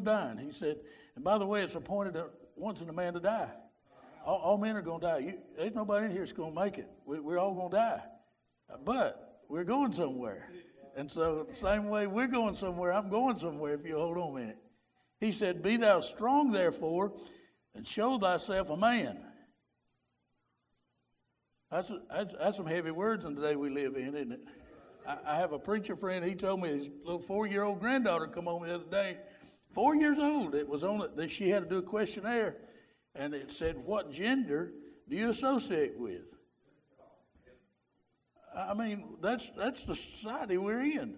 was dying. He said, and by the way, it's appointed once in a man to die. All, all men are going to die. You, there's nobody in here that's going to make it. We, we're all going to die. But we're going somewhere. And so, the same way we're going somewhere, I'm going somewhere if you hold on a minute. He said, Be thou strong, therefore, and show thyself a man. That's, that's, that's some heavy words in the day we live in, isn't it? I, I have a preacher friend, he told me his little four year old granddaughter come home the other day, four years old. It was on it, she had to do a questionnaire, and it said, What gender do you associate with? I mean, that's, that's the society we're in.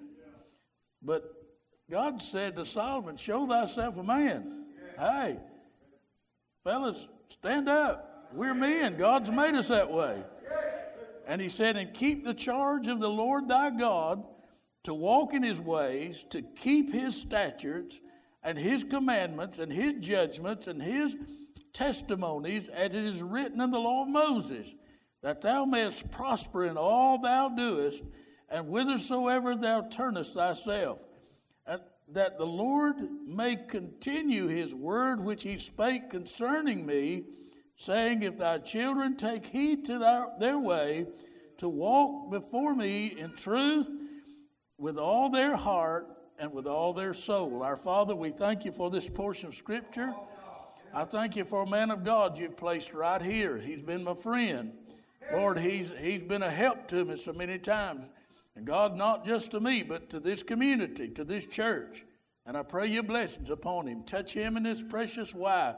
But God said to Solomon, Show thyself a man. Hey, fellas, stand up. We're men. God's made us that way. And he said, And keep the charge of the Lord thy God to walk in his ways, to keep his statutes and his commandments and his judgments and his testimonies as it is written in the law of Moses that thou mayest prosper in all thou doest, and whithersoever thou turnest thyself, and that the Lord may continue his word which he spake concerning me, saying, If thy children take heed to their, their way, to walk before me in truth with all their heart and with all their soul. Our Father, we thank you for this portion of Scripture. I thank you for a man of God you've placed right here. He's been my friend. Lord, he's, he's been a help to me so many times. And God, not just to me, but to this community, to this church. And I pray your blessings upon him. Touch him and his precious wife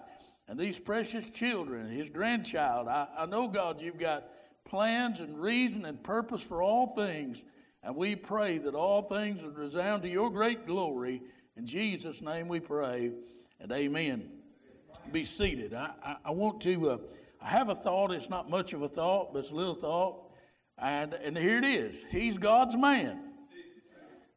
and these precious children, his grandchild. I, I know, God, you've got plans and reason and purpose for all things. And we pray that all things would resound to your great glory. In Jesus' name we pray. And amen. Be seated. I, I, I want to. Uh, I have a thought. It's not much of a thought, but it's a little thought. And, and here it is. He's God's man.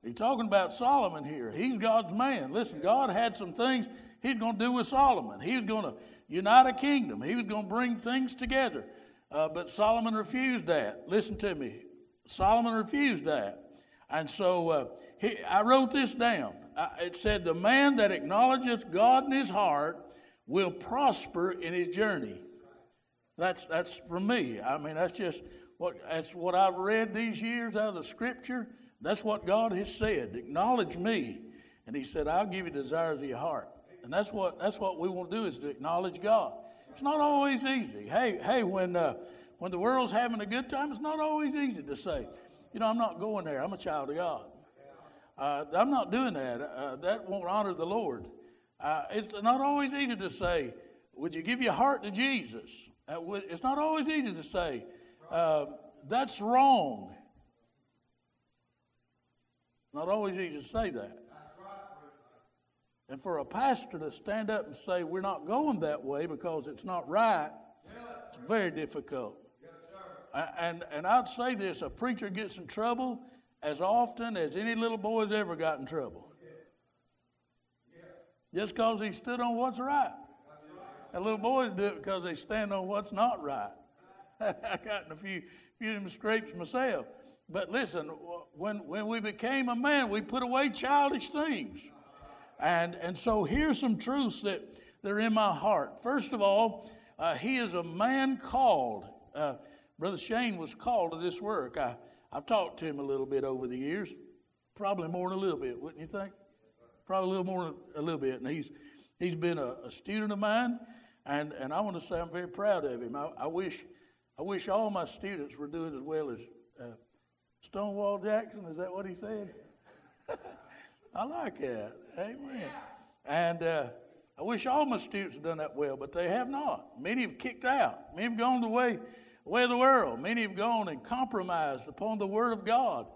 He's talking about Solomon here. He's God's man. Listen, God had some things he's going to do with Solomon. He was going to unite a kingdom, he was going to bring things together. Uh, but Solomon refused that. Listen to me. Solomon refused that. And so uh, he, I wrote this down. I, it said, The man that acknowledges God in his heart will prosper in his journey. That's that's from me. I mean, that's just what that's what I've read these years out of the Scripture. That's what God has said. Acknowledge me, and He said, "I'll give you desires of your heart." And that's what that's what we want to do is to acknowledge God. It's not always easy. Hey, hey, when uh, when the world's having a good time, it's not always easy to say, you know, I'm not going there. I'm a child of God. Uh, I'm not doing that. Uh, that won't honor the Lord. Uh, it's not always easy to say, would you give your heart to Jesus? It's not always easy to say, uh, that's wrong. Not always easy to say that. And for a pastor to stand up and say, we're not going that way because it's not right, it's very difficult. And, and I'd say this a preacher gets in trouble as often as any little boy's ever got in trouble. Just because he stood on what's right. And little boys do it because they stand on what's not right. I got in a few, few scrapes myself. But listen, when, when we became a man, we put away childish things. And, and so here's some truths that, that are in my heart. First of all, uh, he is a man called. Uh, Brother Shane was called to this work. I, I've talked to him a little bit over the years, probably more than a little bit, wouldn't you think? Probably a little more than a little bit. And he's, he's been a, a student of mine. And, and I want to say I'm very proud of him. I, I wish, I wish all my students were doing as well as uh, Stonewall Jackson. Is that what he said? I like that. Amen. And uh, I wish all my students had done that well, but they have not. Many have kicked out. Many have gone the way, way of the world. Many have gone and compromised upon the Word of God.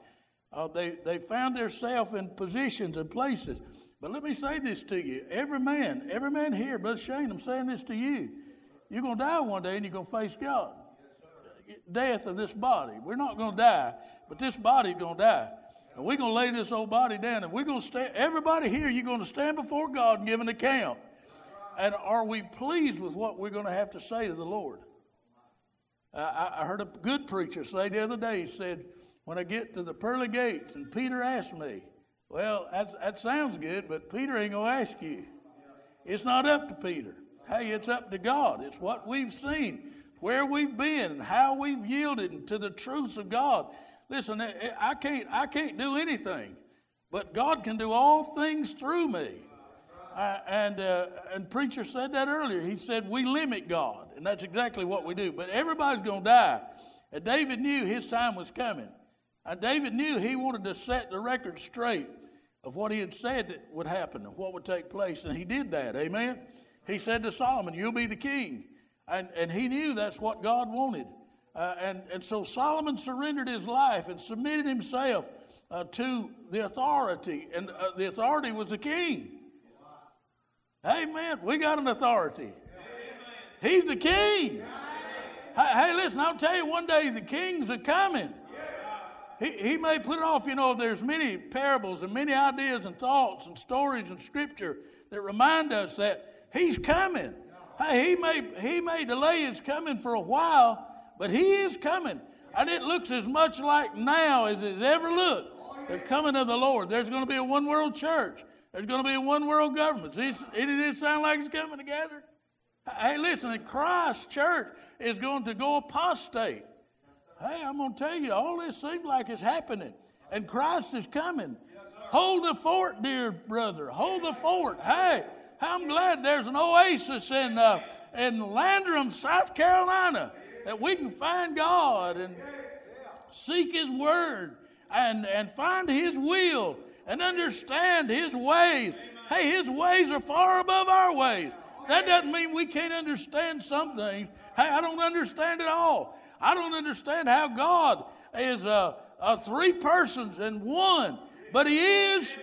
Uh, they, they found themselves in positions and places but let me say this to you. Every man, every man here, Brother Shane, I'm saying this to you. You're going to die one day and you're going to face God. Death of this body. We're not going to die, but this body's going to die. And we're going to lay this old body down and we're going to stand. Everybody here, you're going to stand before God and give an account. And are we pleased with what we're going to have to say to the Lord? I, I heard a good preacher say the other day, he said, When I get to the pearly gates, and Peter asked me, well, that sounds good, but Peter ain't going to ask you. It's not up to Peter. Hey, it's up to God. It's what we've seen, where we've been, and how we've yielded to the truths of God. Listen, eh, eh, I can't, I can't do anything, but God can do all things through me. And uh, and preacher said that earlier. He said we limit God, and that's exactly what we do. But everybody's going to die. And David knew his time was coming. And David knew he wanted to set the record straight of what he had said that would happen and what would take place. And he did that. Amen. He said to Solomon, You'll be the king. And, and he knew that's what God wanted. Uh, and, and so Solomon surrendered his life and submitted himself uh, to the authority. And uh, the authority was the king. Amen. We got an authority. He's the king. Hey, listen, I'll tell you one day the kings are coming. He, he may put it off, you know, there's many parables and many ideas and thoughts and stories and Scripture that remind us that he's coming. Hey, he may, he may delay his coming for a while, but he is coming. And it looks as much like now as it's ever looked. The coming of the Lord. There's going to be a one world church. There's going to be a one world government. See, it didn't sound like it's coming together. Hey, listen, Christ church is going to go apostate. Hey, I'm going to tell you, all this seems like it's happening, and Christ is coming. Hold the fort, dear brother. Hold the fort. Hey, I'm glad there's an oasis in, uh, in Landrum, South Carolina, that we can find God and seek His Word and, and find His will and understand His ways. Hey, His ways are far above our ways. That doesn't mean we can't understand some things. Hey, I don't understand it all. I don't understand how God is uh, three persons in one, but He is.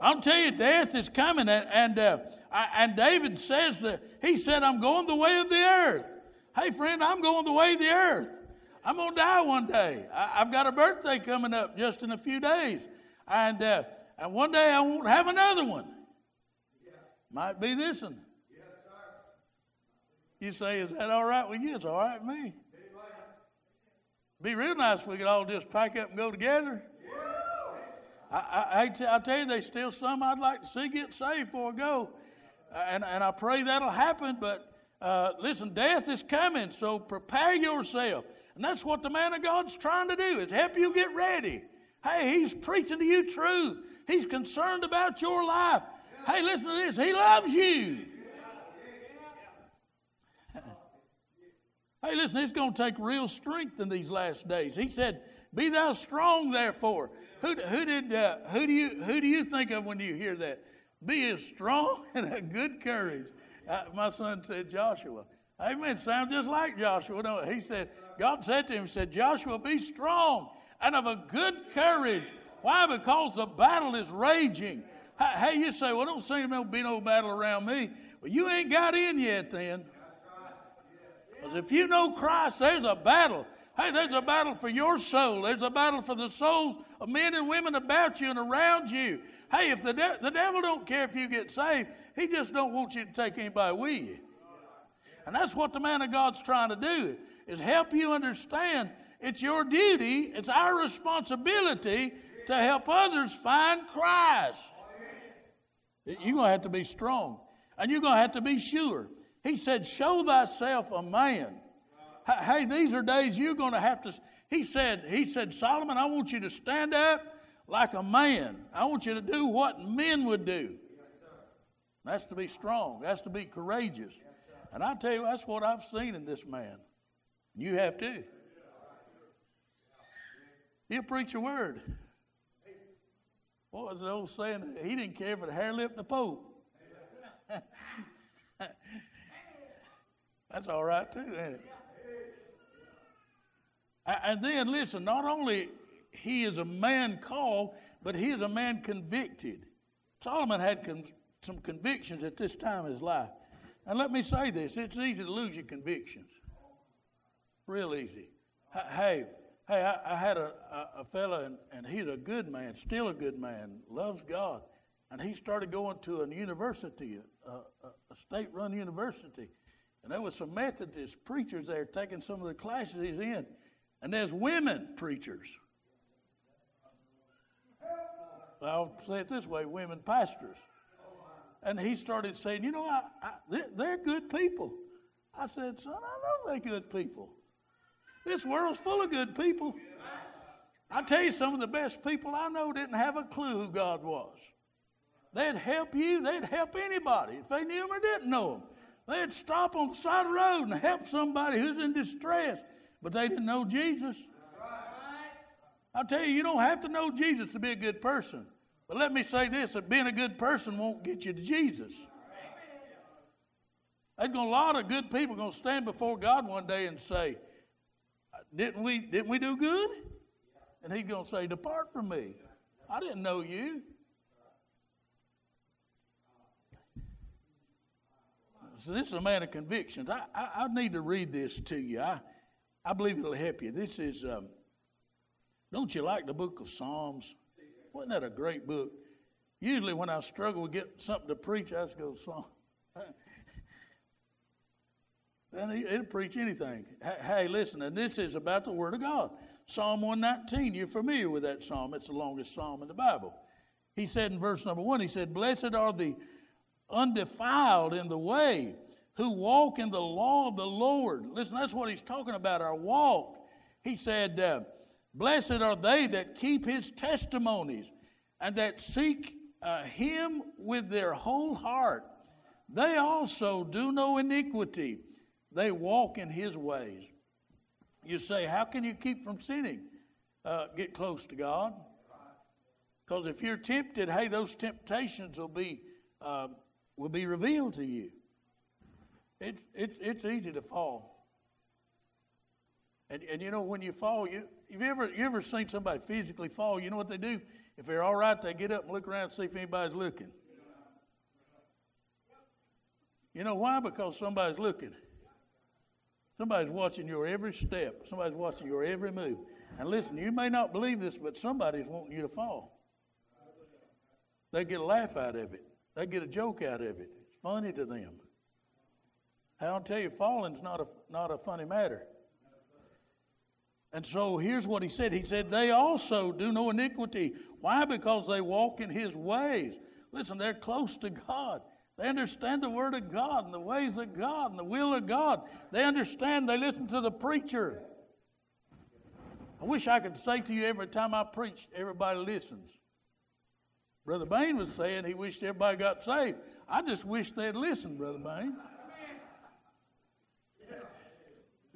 I'll tell you, death is coming, and and, uh, I, and David says that he said, "I'm going the way of the earth." Hey, friend, I'm going the way of the earth. I'm going to die one day. I, have got a birthday coming up just in a few days. And, uh, and one day I won't have another one. Might be this one. You say, is that all right with you? It's all right with me. Be real nice if we could all just pack up and go together. I, I, I, t- I tell you, there's still some I'd like to see get saved before I go. And, and I pray that'll happen. But uh, listen, death is coming, so prepare yourself. And that's what the man of God's trying to do is help you get ready. Hey, he's preaching to you truth. He's concerned about your life. Hey, listen to this. He loves you. Hey, listen, it's going to take real strength in these last days. He said, "Be thou strong, therefore." Who, who did uh, who do you who do you think of when you hear that? Be as strong and a good courage. Uh, my son said Joshua. Amen. Sounds just like Joshua. No, he said, God said to him, he said, Joshua, be strong and of a good courage. Why? Because the battle is raging. Hey, you say, well, don't seem to be no battle around me. Well, you ain't got in yet then. Because if you know Christ, there's a battle. Hey, there's a battle for your soul. There's a battle for the souls of men and women about you and around you. Hey, if the, de- the devil don't care if you get saved, he just don't want you to take anybody with you. And that's what the man of God's trying to do is help you understand it's your duty, it's our responsibility to help others find Christ. You're going to have to be strong. And you're going to have to be sure. He said, Show thyself a man. Hey, these are days you're going to have to. He said, He said, Solomon, I want you to stand up like a man. I want you to do what men would do. That's to be strong. That's to be courageous. And I tell you, that's what I've seen in this man. You have too. He'll preach a word. What was the old saying? He didn't care for the hair lip and the Pope. That's all right too, ain't it? And then listen, not only he is a man called, but he is a man convicted. Solomon had con- some convictions at this time in his life. And let me say this it's easy to lose your convictions. Real easy. Hey, hey, I, I had a, a, a fella, and, and he's a good man, still a good man, loves God. And he started going to a university, a, a, a state run university. And there was some Methodist preachers there taking some of the classes he's in. And there's women preachers. I'll say it this way women pastors. And he started saying, You know, I, I, they're, they're good people. I said, Son, I know they're good people. This world's full of good people. I tell you, some of the best people I know didn't have a clue who God was. They'd help you, they'd help anybody if they knew him or didn't know him. They'd stop on the side of the road and help somebody who's in distress, but they didn't know Jesus. I tell you, you don't have to know Jesus to be a good person. But let me say this that being a good person won't get you to Jesus. There's going to a lot of good people going to stand before God one day and say, "Didn't we? Didn't we do good?" And He's going to say, "Depart from me. I didn't know you." So this is a man of convictions. I, I, I need to read this to you. I, I believe it'll help you. This is, um, don't you like the book of Psalms? Wasn't that a great book? Usually when I struggle to get something to preach, I just go, to Psalm. then he'll preach anything. Hey, listen, and this is about the Word of God. Psalm 119, you're familiar with that psalm. It's the longest psalm in the Bible. He said in verse number one, he said, Blessed are the undefiled in the way, who walk in the law of the Lord. Listen, that's what he's talking about, our walk. He said, uh, Blessed are they that keep his testimonies and that seek uh, him with their whole heart. They also do no iniquity, they walk in his ways. You say, How can you keep from sinning? Uh, get close to God. Because if you're tempted, hey, those temptations will be uh, will be revealed to you. It's, it's, it's easy to fall. And, and you know, when you fall, you, have you ever, you ever seen somebody physically fall? You know what they do? If they're all right, they get up and look around and see if anybody's looking. You know why? Because somebody's looking. Somebody's watching your every step. Somebody's watching your every move. And listen, you may not believe this, but somebody's wanting you to fall. They get a laugh out of it. They get a joke out of it. It's funny to them. I'll tell you, falling's not a, not a funny matter. And so here's what he said. He said, They also do no iniquity. Why? Because they walk in his ways. Listen, they're close to God. They understand the word of God and the ways of God and the will of God. They understand, they listen to the preacher. I wish I could say to you every time I preach, everybody listens. Brother Bain was saying he wished everybody got saved. I just wish they'd listen, Brother Bain.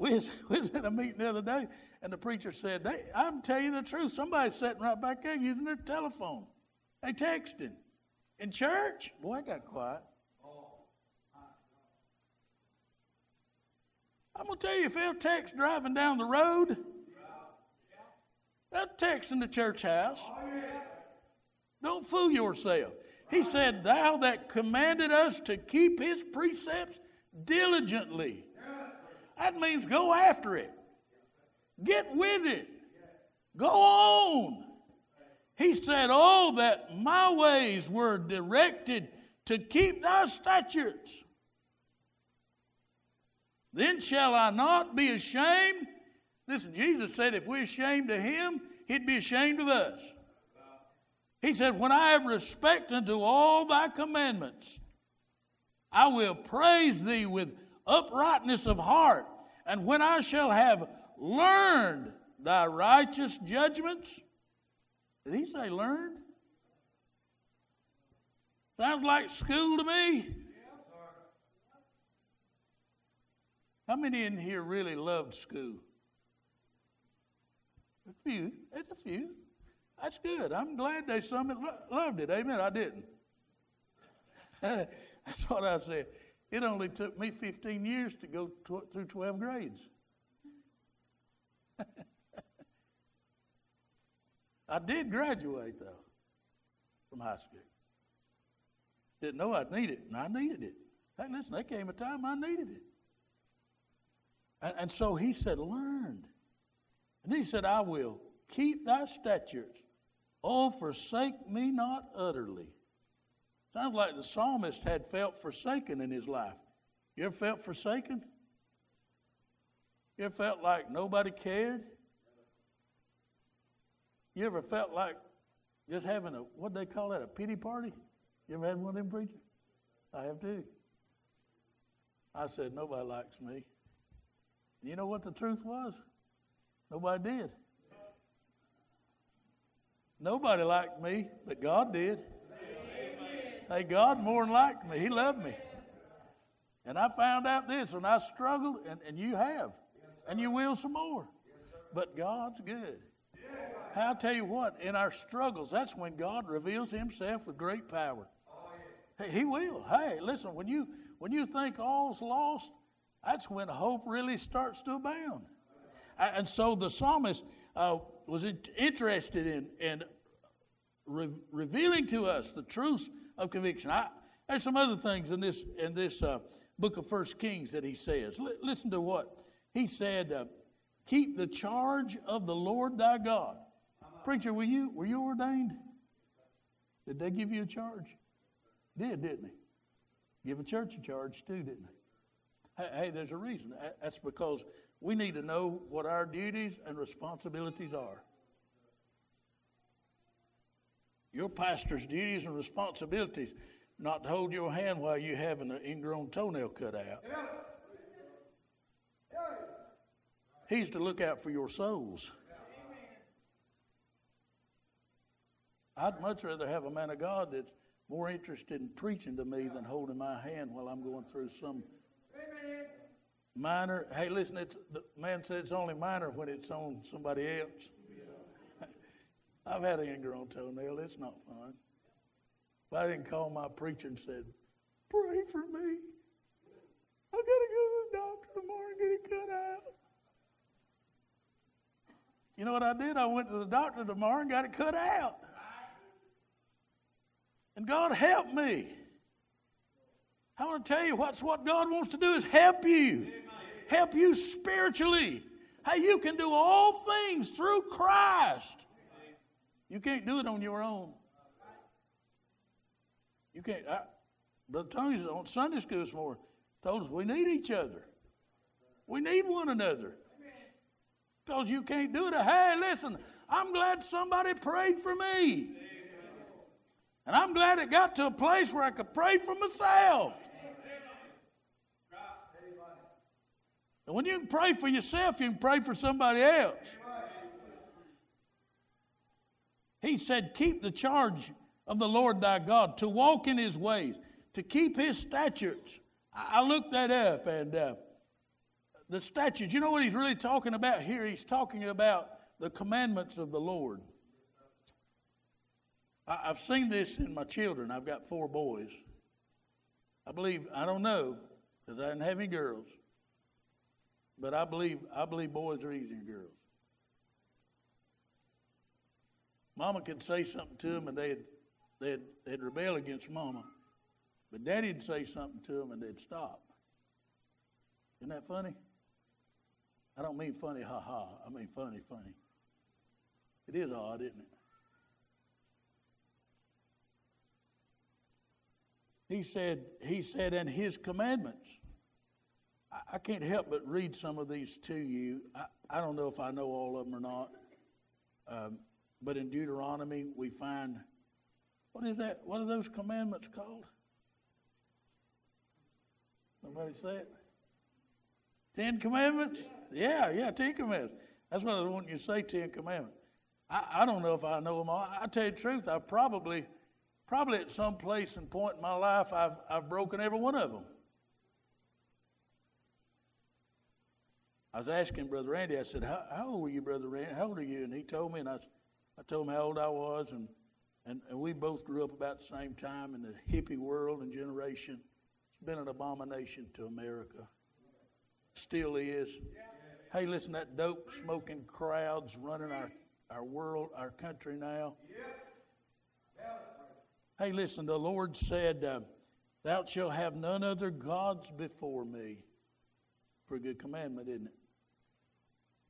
We was, we was in a meeting the other day, and the preacher said, I'm telling you the truth. Somebody's sitting right back there using their telephone. They texting. In church? Boy, I got quiet. I'm going to tell you, if they'll text driving down the road, they'll text in the church house. Don't fool yourself. He said, Thou that commanded us to keep his precepts diligently. That means go after it, get with it, go on. He said, Oh, that my ways were directed to keep thy statutes. Then shall I not be ashamed? Listen, Jesus said, if we're ashamed of him, he'd be ashamed of us. He said, When I have respect unto all thy commandments, I will praise thee with uprightness of heart. And when I shall have learned thy righteous judgments, did he say learned? Sounds like school to me. How many in here really loved school? A few. It's a few. That's good. I'm glad they some loved it. Amen. I didn't. That's what I said. It only took me 15 years to go through 12 grades. I did graduate, though, from high school. Didn't know I'd need it, and I needed it. Hey, listen, there came a time I needed it. And, and so he said, Learn. And he said, I will keep thy statutes Oh, forsake me not utterly. Sounds like the psalmist had felt forsaken in his life. You ever felt forsaken? You ever felt like nobody cared? You ever felt like just having a, what they call that, a pity party? You ever had one of them preachers? I have too. I said, nobody likes me. You know what the truth was? Nobody did. Nobody liked me, but God did. Hey, God more than liked me. He loved me. And I found out this, and I struggled, and, and you have, and you will some more. But God's good. I'll tell you what, in our struggles, that's when God reveals Himself with great power. He will. Hey, listen, when you when you think all's lost, that's when hope really starts to abound. And so the psalmist uh, was interested in, in re- revealing to us the truth of conviction. I, there's some other things in this in this uh, book of First Kings that he says. L- listen to what he said. Uh, Keep the charge of the Lord thy God. Preacher, were you were you ordained? Did they give you a charge? Did, didn't they? Give a church a charge too, didn't they? Hey, hey, there's a reason. That's because we need to know what our duties and responsibilities are. Your pastor's duties and responsibilities not to hold your hand while you're having an ingrown toenail cut out. He's to look out for your souls. I'd much rather have a man of God that's more interested in preaching to me than holding my hand while I'm going through some minor. Hey, listen, it's, the man said it's only minor when it's on somebody else. I've had an ingrown toenail. It's not fun. If I didn't call my preacher and said, pray for me. I've got to go to the doctor tomorrow and get it cut out. You know what I did? I went to the doctor tomorrow and got it cut out. And God helped me. I want to tell you what's what God wants to do is help you. Help you spiritually. How you can do all things through Christ. You can't do it on your own. You can't. I, Brother Tony's on Sunday school this morning told us we need each other. We need one another. Because you can't do it. Hey, listen, I'm glad somebody prayed for me. And I'm glad it got to a place where I could pray for myself. And when you can pray for yourself, you can pray for somebody else. He said, Keep the charge of the Lord thy God, to walk in his ways, to keep his statutes. I looked that up, and uh, the statutes, you know what he's really talking about here? He's talking about the commandments of the Lord. I, have seen this in my children. I've got four boys. I believe, I don't know, because I didn't have any girls, but I believe, I believe boys are easier than girls. Mama could say something to them and they'd, they'd, they'd rebel against Mama. But Daddy'd say something to them and they'd stop. Isn't that funny? I don't mean funny, ha ha. I mean funny, funny. It is odd, isn't it? He said, he said, and his commandments. I, I can't help but read some of these to you. I, I don't know if I know all of them or not. Um, but in Deuteronomy, we find what is that? What are those commandments called? Somebody say it. Ten Commandments? Yeah, yeah, Ten Commandments. That's what I want you to say, Ten Commandments. I, I don't know if I know them all. I tell you the truth, I probably, probably at some place and point in my life, I've, I've broken every one of them. I was asking Brother Randy, I said, how, how old were you, Brother Randy? How old are you? And he told me, and I, I told him how old I was, and, and, and we both grew up about the same time in the hippie world and generation. It's been an abomination to America. Still is. Hey, listen, that dope smoking crowds running our, our world, our country now. Hey, listen, the Lord said, uh, Thou shalt have none other gods before me. A good commandment, isn't it?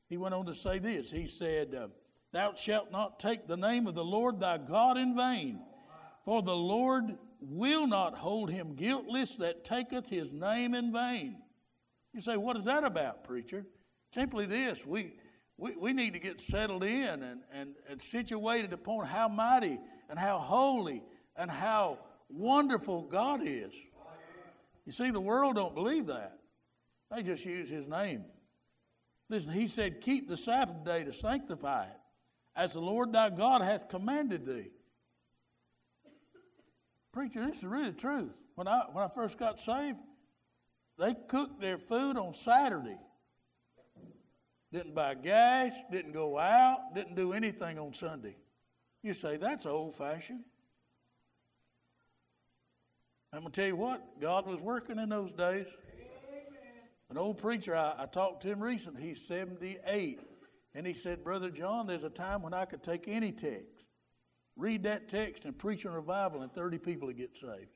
He went on to say this. He said, uh, Thou shalt not take the name of the Lord thy God in vain, for the Lord will not hold him guiltless that taketh his name in vain. You say, what is that about, preacher? Simply this we, we, we need to get settled in and, and, and situated upon how mighty and how holy and how wonderful God is. You see, the world don't believe that. They just use his name. Listen, he said, Keep the Sabbath day to sanctify it, as the Lord thy God hath commanded thee. Preacher, this is really the truth. When I, when I first got saved, they cooked their food on Saturday. Didn't buy gas, didn't go out, didn't do anything on Sunday. You say, that's old fashioned. I'm going to tell you what, God was working in those days. An old preacher, I, I talked to him recently, he's 78. And he said, Brother John, there's a time when I could take any text, read that text, and preach a revival, and 30 people would get saved.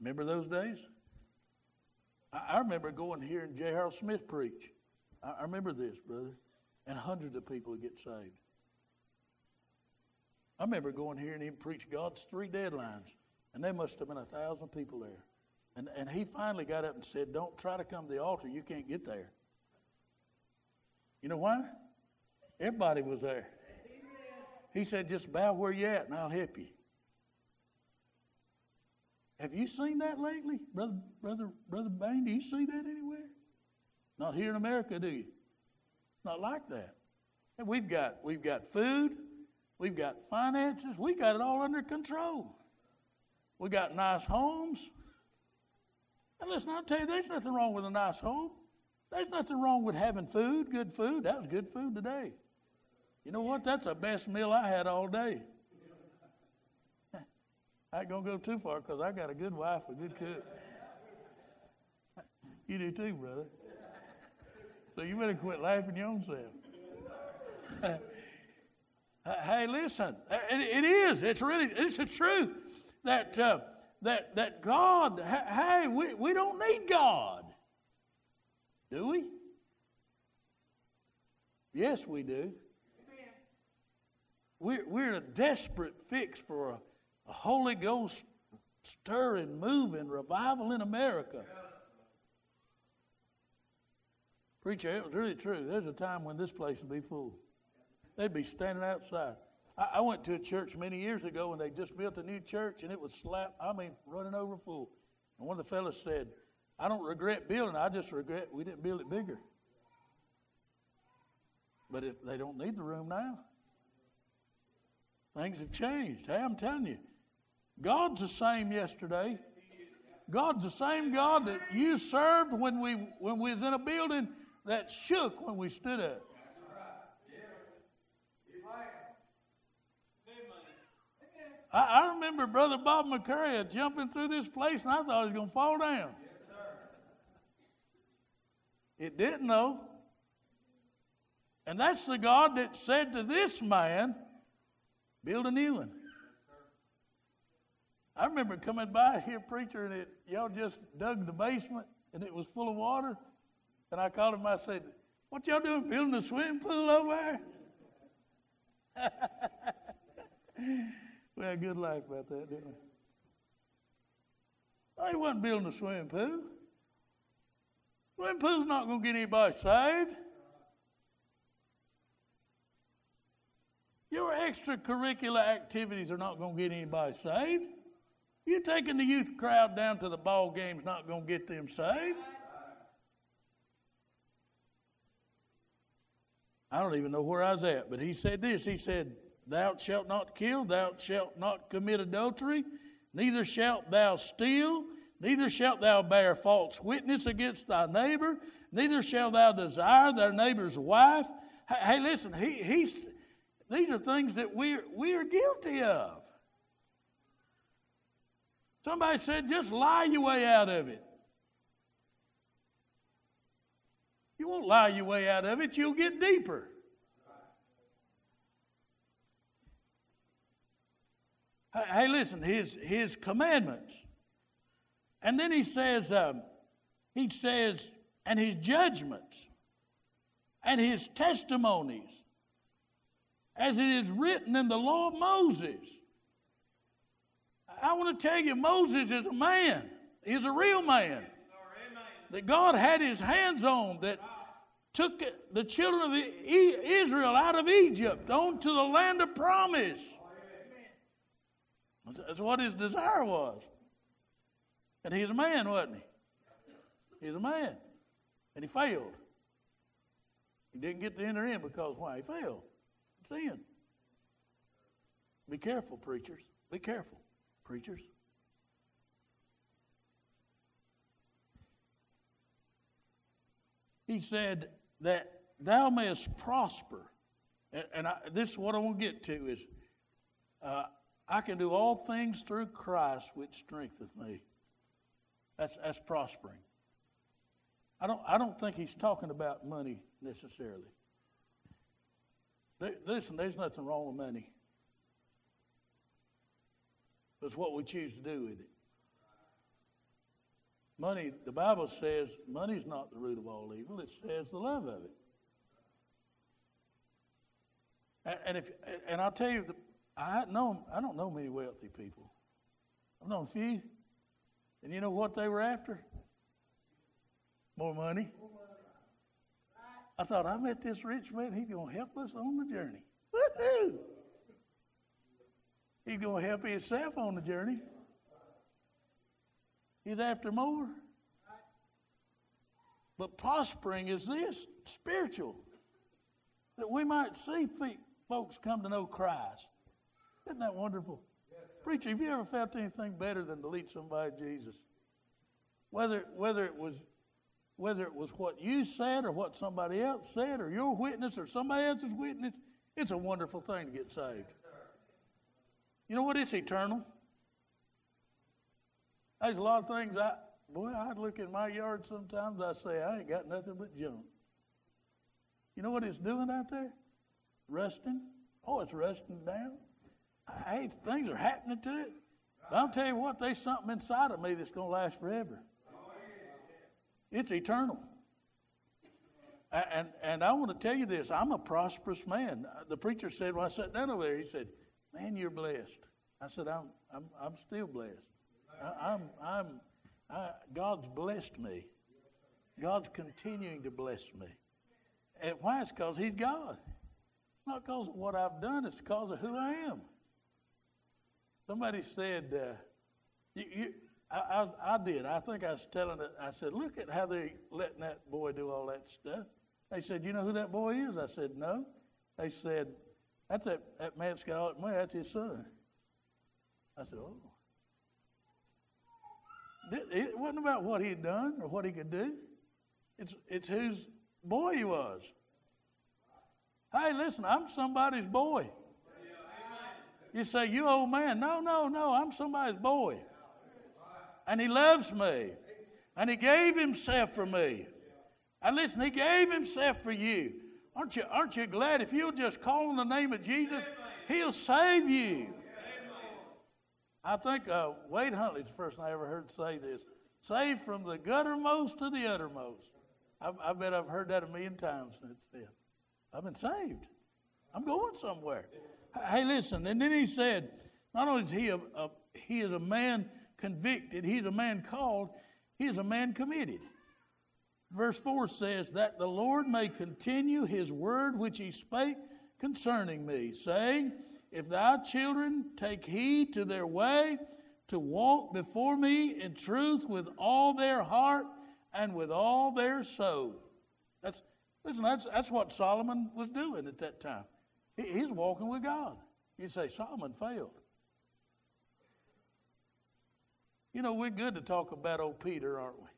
Remember those days? I, I remember going here and J. Harold Smith preach. I, I remember this, brother. And hundreds of people would get saved. I remember going here and he preached God's three deadlines, and there must have been a thousand people there. And, and he finally got up and said, Don't try to come to the altar. You can't get there. You know why? Everybody was there. He said, Just bow where you're at and I'll help you. Have you seen that lately? Brother, brother, brother Bain, do you see that anywhere? Not here in America, do you? Not like that. And we've got we've got food, we've got finances, we got it all under control. We got nice homes. And listen, I'll tell you, there's nothing wrong with a nice home. There's nothing wrong with having food, good food. That was good food today. You know what? That's the best meal I had all day. I ain't going to go too far because I got a good wife, a good cook. You do too, brother. So you better quit laughing your own self. hey, listen, it, it is. It's really, it's the truth that. Uh, that, that God, hey, we, we don't need God. Do we? Yes, we do. We're, we're in a desperate fix for a, a Holy Ghost stirring, moving revival in America. Preacher, it was really true. There's a time when this place would be full. They'd be standing outside. I, I went to a church many years ago and they just built a new church and it was slap, I mean, running over full. And one of the fellows said, I don't regret building, I just regret we didn't build it bigger. But if they don't need the room now, things have changed. Hey, I'm telling you, God's the same yesterday. God's the same God that you served when we when we was in a building that shook when we stood up. I, I remember Brother Bob McCurry jumping through this place, and I thought he was going to fall down. It didn't, though. And that's the God that said to this man, build a new one. I remember coming by here, preacher, and it, y'all just dug the basement and it was full of water. And I called him, I said, What y'all doing building a swimming pool over there? We had a good laugh about that, didn't we? They wasn't building a swimming pool. Swimming pool's not going to get anybody saved. Your extracurricular activities are not going to get anybody saved. You taking the youth crowd down to the ball game's not going to get them saved. I don't even know where I was at, but he said this. He said, Thou shalt not kill, thou shalt not commit adultery, neither shalt thou steal, neither shalt thou bear false witness against thy neighbor, neither shalt thou desire thy neighbor's wife. Hey, listen, he, he's, these are things that we we are guilty of. Somebody said, just lie your way out of it. You won't lie your way out of it, you'll get deeper. Hey, listen, his, his commandments. And then he says, um, he says, and his judgments and his testimonies, as it is written in the law of Moses. I want to tell you, Moses is a man. He's a real man. That God had his hands on, that took the children of Israel out of Egypt onto the land of promise. That's what his desire was. And he's a man, wasn't he? He's a man. And he failed. He didn't get to enter in because why? He failed. Sin. Be careful, preachers. Be careful, preachers. He said that thou mayest prosper. And, and I, this is what I want to get to is uh, I can do all things through Christ which strengtheneth me. That's, that's prospering. I don't, I don't think he's talking about money necessarily. Listen, there's nothing wrong with money. It's what we choose to do with it. Money, the Bible says money's not the root of all evil, it says the love of it. And, and if and I'll tell you, I know I don't know many wealthy people. I've known a few. And you know what they were after? More money. I thought I met this rich man, he's gonna help us on the journey. Woohoo! He's gonna help himself on the journey. He's after more. But prospering is this spiritual. That we might see folks come to know Christ. Isn't that wonderful? Preacher, have you ever felt anything better than to lead somebody to Jesus? Whether, whether, it was, whether it was what you said or what somebody else said or your witness or somebody else's witness, it's a wonderful thing to get saved. You know what? It's eternal. There's a lot of things I, boy, I'd look in my yard sometimes, I say, I ain't got nothing but junk. You know what it's doing out there? Rusting. Oh, it's rusting down. Hey, things are happening to it. But I'll tell you what, there's something inside of me that's going to last forever. It's eternal. And, and I want to tell you this I'm a prosperous man. The preacher said when I sat down over there, he said, Man, you're blessed. I said, I'm, I'm, I'm still blessed. I, I'm, I'm, I, God's blessed me. God's continuing to bless me. And why? It's because He's God. Not because of what I've done, it's because of who I am. Somebody said, uh, you, you, I, I, I, did. I think I was telling it. I said, look at how they're letting that boy do all that stuff. They said, you know who that boy is? I said, no. They said, that's that, that man that's got all that money. That's his son. I said, oh. It wasn't about what he'd done or what he could do. It's, it's whose boy he was. Hey, listen, I'm somebody's boy. You say, You old man. No, no, no, I'm somebody's boy. And he loves me. And he gave himself for me. And listen, he gave himself for you. Aren't you, aren't you glad if you'll just call on the name of Jesus, he'll save you? I think uh, Wade Huntley's the first I ever heard say this. Saved from the guttermost to the uttermost. I, I bet I've heard that a million times since then. I've been saved. I'm going somewhere. Hey, listen. And then he said, not only is he a, a he is a man convicted, he's a man called, he is a man committed. Verse 4 says, That the Lord may continue his word which he spake concerning me, saying, if thy children take heed to their way, to walk before me in truth with all their heart and with all their soul. That's, listen, that's, that's what Solomon was doing at that time. He, he's walking with God. You say, Solomon failed. You know, we're good to talk about old Peter, aren't we?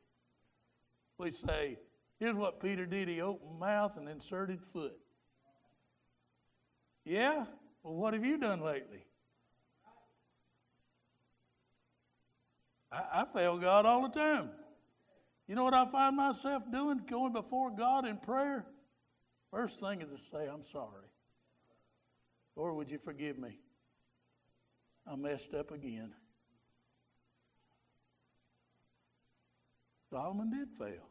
We say, here's what Peter did. He opened mouth and inserted foot. Yeah, well, what have you done lately? I, I fail God all the time. You know what I find myself doing? Going before God in prayer? First thing is to say, I'm sorry. Lord, would you forgive me? I messed up again. Solomon did fail.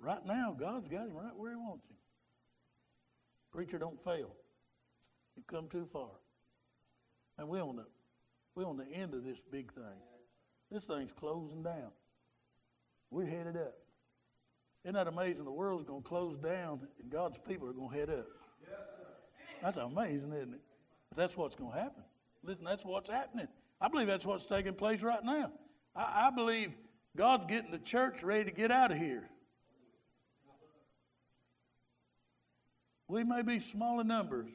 Right now, God's got him right where he wants him. Preacher don't fail. You've come too far. And we're on the we're on the end of this big thing. This thing's closing down. We're headed up. Isn't that amazing? The world's going to close down and God's people are going to head up. That's amazing, isn't it? But that's what's going to happen. Listen, that's what's happening. I believe that's what's taking place right now. I, I believe God's getting the church ready to get out of here. We may be small in numbers,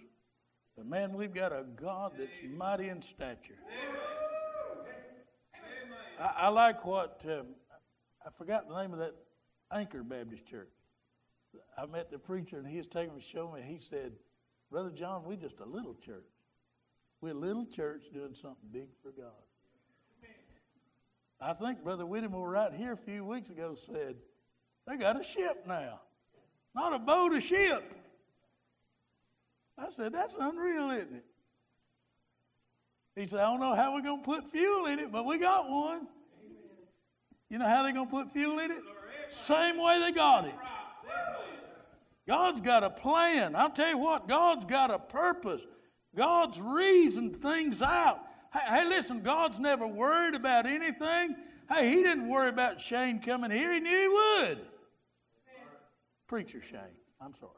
but man, we've got a God that's mighty in stature. I, I like what, um, I forgot the name of that Anchor Baptist Church. I met the preacher and he was taking me to show me. He said, Brother John, we're just a little church. We're a little church doing something big for God. I think Brother Whittemore right here a few weeks ago said, they got a ship now. Not a boat, a ship. I said, that's unreal, isn't it? He said, I don't know how we're going to put fuel in it, but we got one. You know how they're going to put fuel in it? Same way they got it. God's got a plan. I'll tell you what, God's got a purpose. God's reasoned things out. Hey, hey, listen, God's never worried about anything. Hey, He didn't worry about Shane coming here. He knew He would. Preacher Shane. I'm sorry.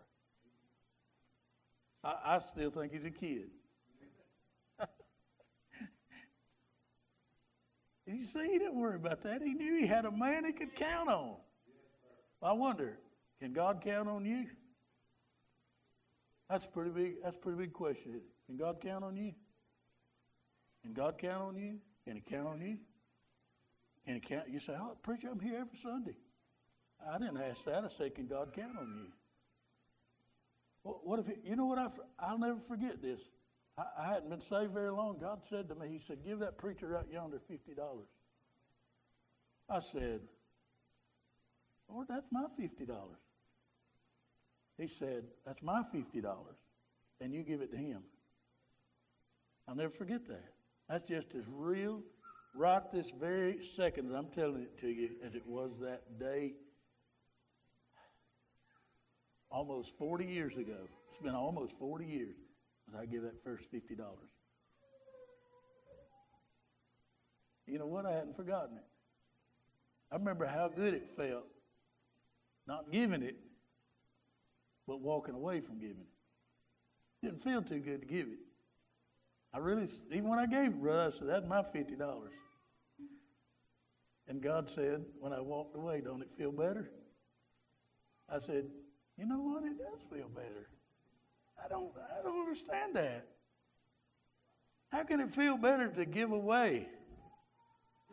I, I still think he's a kid. you see, he didn't worry about that. He knew he had a man he could count on. I wonder, can God count on you? That's a pretty big. That's a pretty big question. Can God count on you? Can God count on you? Can He count on you? Can He count? You say, "Oh, preacher, I'm here every Sunday." I didn't ask that. I said, "Can God count on you?" What if, you know what, I, I'll never forget this. I, I hadn't been saved very long. God said to me, He said, give that preacher out yonder $50. I said, Lord, that's my $50. He said, that's my $50, and you give it to him. I'll never forget that. That's just as real right this very second that I'm telling it to you as it was that day almost 40 years ago. It's been almost 40 years since I gave that first $50. You know what? I hadn't forgotten it. I remember how good it felt not giving it, but walking away from giving it. Didn't feel too good to give it. I really, even when I gave it, brother, I said, that's my $50. And God said, when I walked away, don't it feel better? I said, you know what? It does feel better. I don't, I don't understand that. How can it feel better to give away?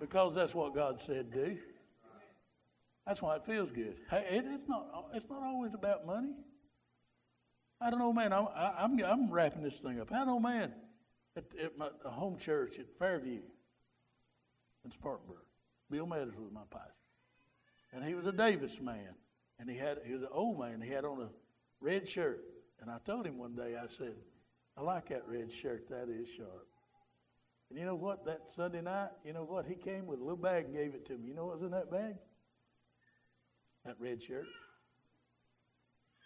Because that's what God said do. That's why it feels good. Hey, it, it's not. It's not always about money. I don't know, man. I'm I'm, I'm wrapping this thing up. I don't know, man. At, at my home church at Fairview in Spartanburg, Bill Meadows was my pastor, and he was a Davis man and he had he was an old man. He had on a red shirt, and I told him one day, I said, "I like that red shirt. That is sharp." And you know what? That Sunday night, you know what? He came with a little bag and gave it to me. You know what was in that bag? That red shirt.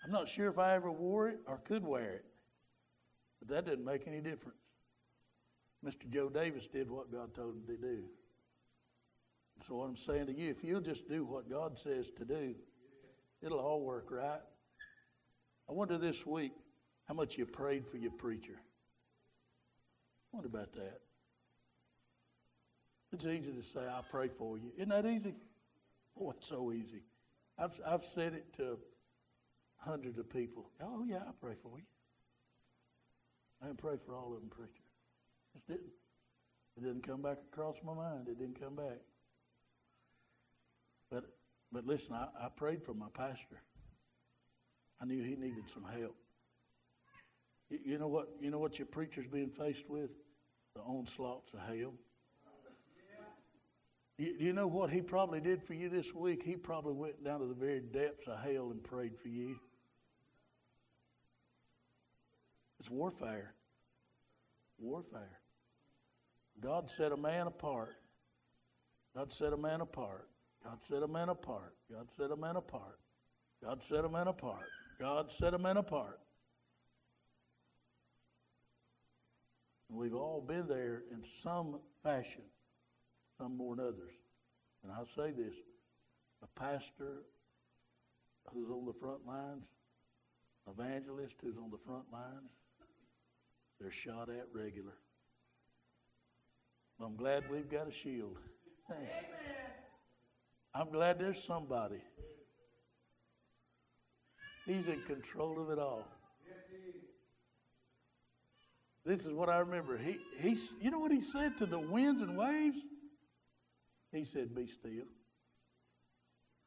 I'm not sure if I ever wore it or could wear it, but that didn't make any difference. Mr. Joe Davis did what God told him to do. So what I'm saying to you, if you'll just do what God says to do, It'll all work right. I wonder this week how much you prayed for your preacher. Wonder about that. It's easy to say, I pray for you. Isn't that easy? Oh, it's so easy. I've, I've said it to hundreds of people. Oh, yeah, I pray for you. I didn't pray for all of them, preacher. Just didn't. It didn't come back across my mind. It didn't come back. But but listen, I, I prayed for my pastor. I knew he needed some help. You, you know what? You know what your preacher's being faced with? The onslaughts of hell. You, you know what he probably did for you this week? He probably went down to the very depths of hell and prayed for you. It's warfare. Warfare. God set a man apart. God set a man apart God set a man apart. God set a man apart. God set a man apart. God set a man apart. And we've all been there in some fashion, some more than others. And I'll say this a pastor who's on the front lines, evangelist who's on the front lines, they're shot at regular. I'm glad we've got a shield. I'm glad there's somebody. He's in control of it all. This is what I remember. He, he, you know what he said to the winds and waves? He said, Be still.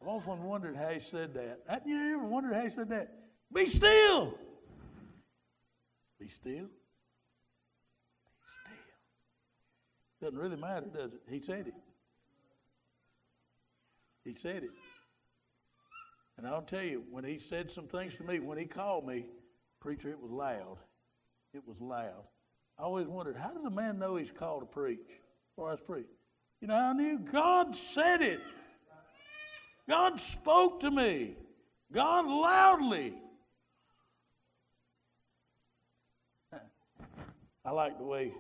I've often wondered how he said that. Hadn't you ever wondered how he said that? Be still. Be still. Be still. Doesn't really matter, does it? He said it. He said it. And I'll tell you, when he said some things to me, when he called me, preacher, it was loud. It was loud. I always wondered, how does a man know he's called to preach? Or was preach. You know, I knew God said it. God spoke to me. God loudly. I like the way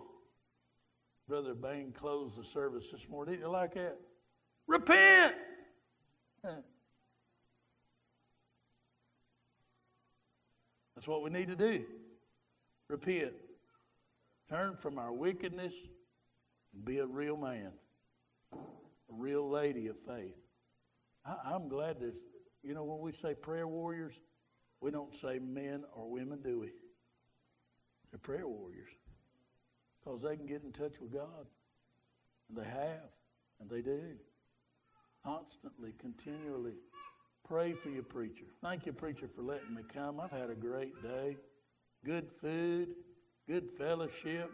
Brother Bain closed the service this morning. Didn't you like that? Repent. That's what we need to do. Repent. Turn from our wickedness and be a real man, a real lady of faith. I, am glad that, you know, when we say prayer warriors, we don't say men or women, do we? They're prayer warriors because they can get in touch with God. And they have, and they do. Constantly, continually pray for your preacher. Thank you, preacher, for letting me come. I've had a great day. Good food, good fellowship.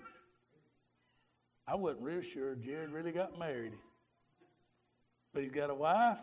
I wasn't real sure Jared really got married. But he's got a wife